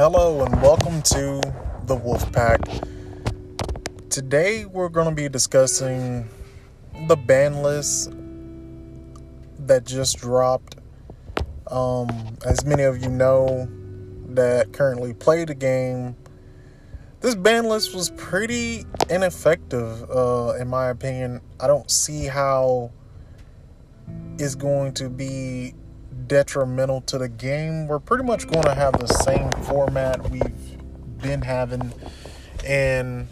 Hello and welcome to the Wolf Pack. Today we're going to be discussing the ban list that just dropped. Um, as many of you know that currently play the game, this ban list was pretty ineffective, uh, in my opinion. I don't see how it's going to be detrimental to the game. We're pretty much going to have the same format we've been having. And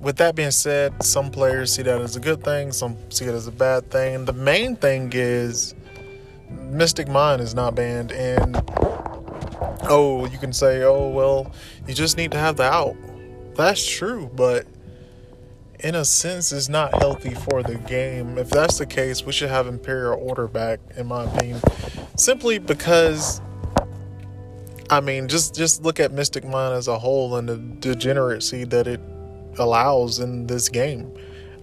with that being said, some players see that as a good thing, some see it as a bad thing. The main thing is Mystic Mine is not banned. And oh, you can say, oh, well, you just need to have the out. That's true, but in a sense is not healthy for the game. If that's the case, we should have Imperial Order back, in my opinion. Simply because I mean, just just look at Mystic Mine as a whole and the degeneracy that it allows in this game.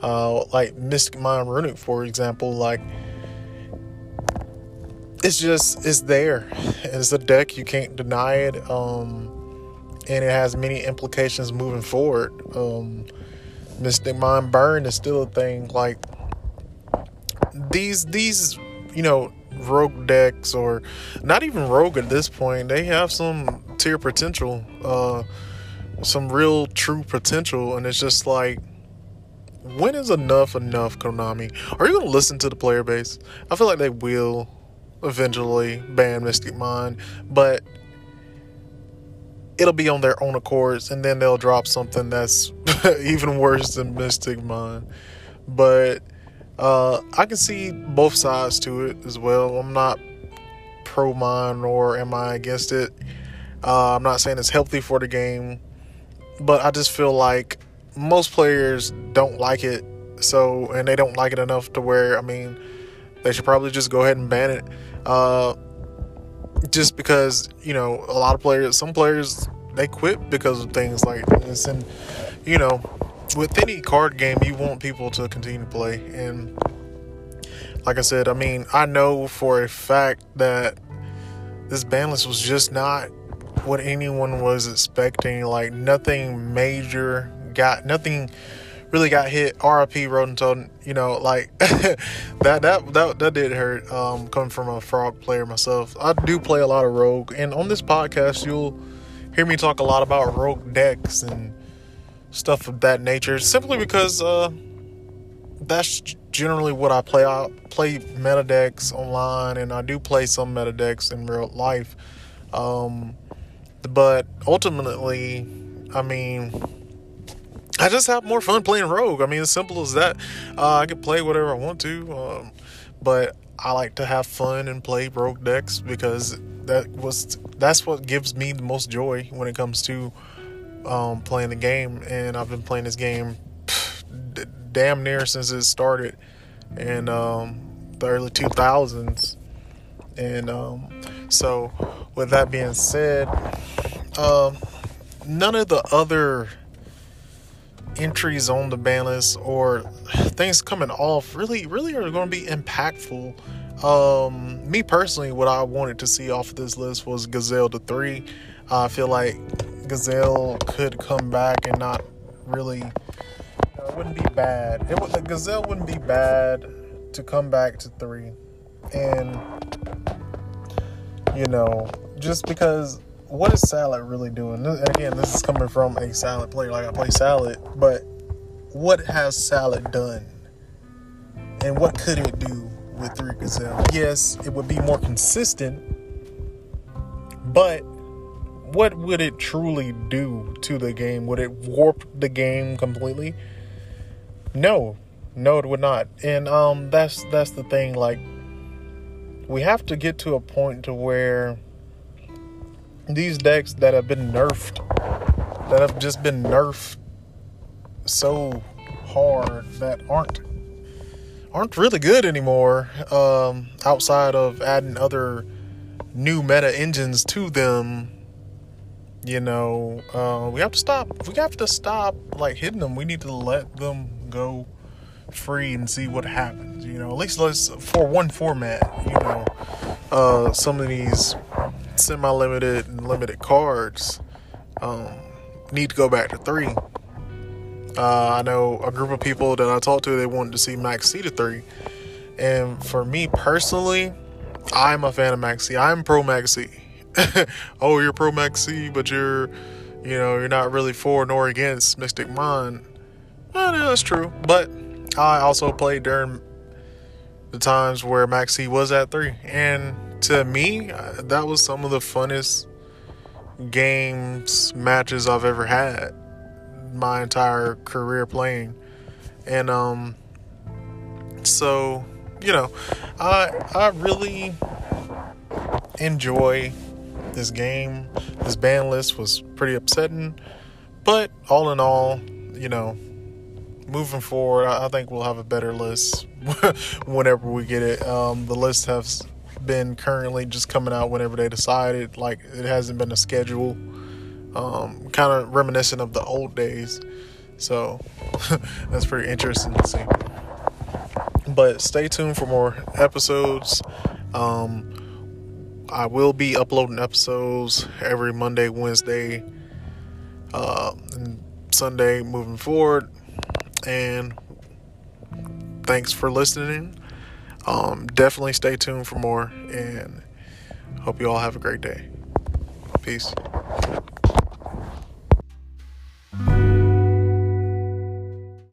Uh, like Mystic Mine Runick, for example, like it's just it's there. It's a deck you can't deny it, um, and it has many implications moving forward. Um, Mystic Mine Burn is still a thing. Like these these you know rogue decks or not even rogue at this point they have some tier potential uh some real true potential and it's just like when is enough enough konami are you to listen to the player base i feel like they will eventually ban mystic mine but it'll be on their own accords and then they'll drop something that's even worse than mystic mine but uh, I can see both sides to it as well. I'm not pro mine nor am I against it. Uh, I'm not saying it's healthy for the game, but I just feel like most players don't like it. So, and they don't like it enough to where, I mean, they should probably just go ahead and ban it. Uh, just because, you know, a lot of players, some players, they quit because of things like this. And, you know, with any card game, you want people to continue to play. And like I said, I mean, I know for a fact that this ban list was just not what anyone was expecting. Like nothing major got nothing really got hit. RIP Ronintoadin, you know, like that that that that did hurt. Um, coming from a frog player myself, I do play a lot of rogue, and on this podcast, you'll hear me talk a lot about rogue decks and stuff of that nature, simply because uh, that's generally what I play. I play meta decks online, and I do play some meta decks in real life. Um, but ultimately, I mean, I just have more fun playing Rogue. I mean, as simple as that. Uh, I can play whatever I want to, um, but I like to have fun and play Rogue decks because that was that's what gives me the most joy when it comes to um, playing the game, and I've been playing this game pff, damn near since it started in um, the early 2000s. And um, so, with that being said, um, none of the other entries on the ban list or things coming off really, really are going to be impactful. Um, me personally, what I wanted to see off of this list was Gazelda 3. Uh, I feel like Gazelle could come back and not really. You know, wouldn't be bad. It would, the Gazelle wouldn't be bad to come back to three, and you know, just because what is Salad really doing? And again, this is coming from a Salad player. Like I play Salad, but what has Salad done, and what could it do with three Gazelle? Yes, it would be more consistent, but what would it truly do to the game? Would it warp the game completely? No, no, it would not. And um, that's that's the thing. Like, we have to get to a point to where these decks that have been nerfed, that have just been nerfed so hard that aren't aren't really good anymore. Um, outside of adding other new meta engines to them you know, uh, we have to stop. We have to stop like hitting them. We need to let them go free and see what happens. You know, at least let's for one format. You know, uh, some of these semi-limited and limited cards um, need to go back to three. Uh, I know a group of people that I talked to they wanted to see Maxx C to three, and for me personally, I'm a fan of Maxx C. I'm pro Maxx C. oh, you're pro Maxx C, but you're, you know, you're not really for nor against Mystic Mine. Well, yeah, that's true, but I also played during the times where Maxx C was at three, and to me, uh, that was some of the funnest games matches I've ever had my entire career playing. And um so, you know, I I really enjoy this game. This ban list was pretty upsetting, but all in all, you know, moving forward, I, think we'll have a better list whenever we get it. Um, the list has been currently just coming out whenever they decided. Like it hasn't been a schedule. Um, kind of reminiscent of the old days. So that's pretty interesting to see. But stay tuned for more episodes. Um, I will be uploading episodes every Monday, Wednesday, uh, and Sunday moving forward. And thanks for listening. Um, definitely stay tuned for more and hope you all have a great day. Peace.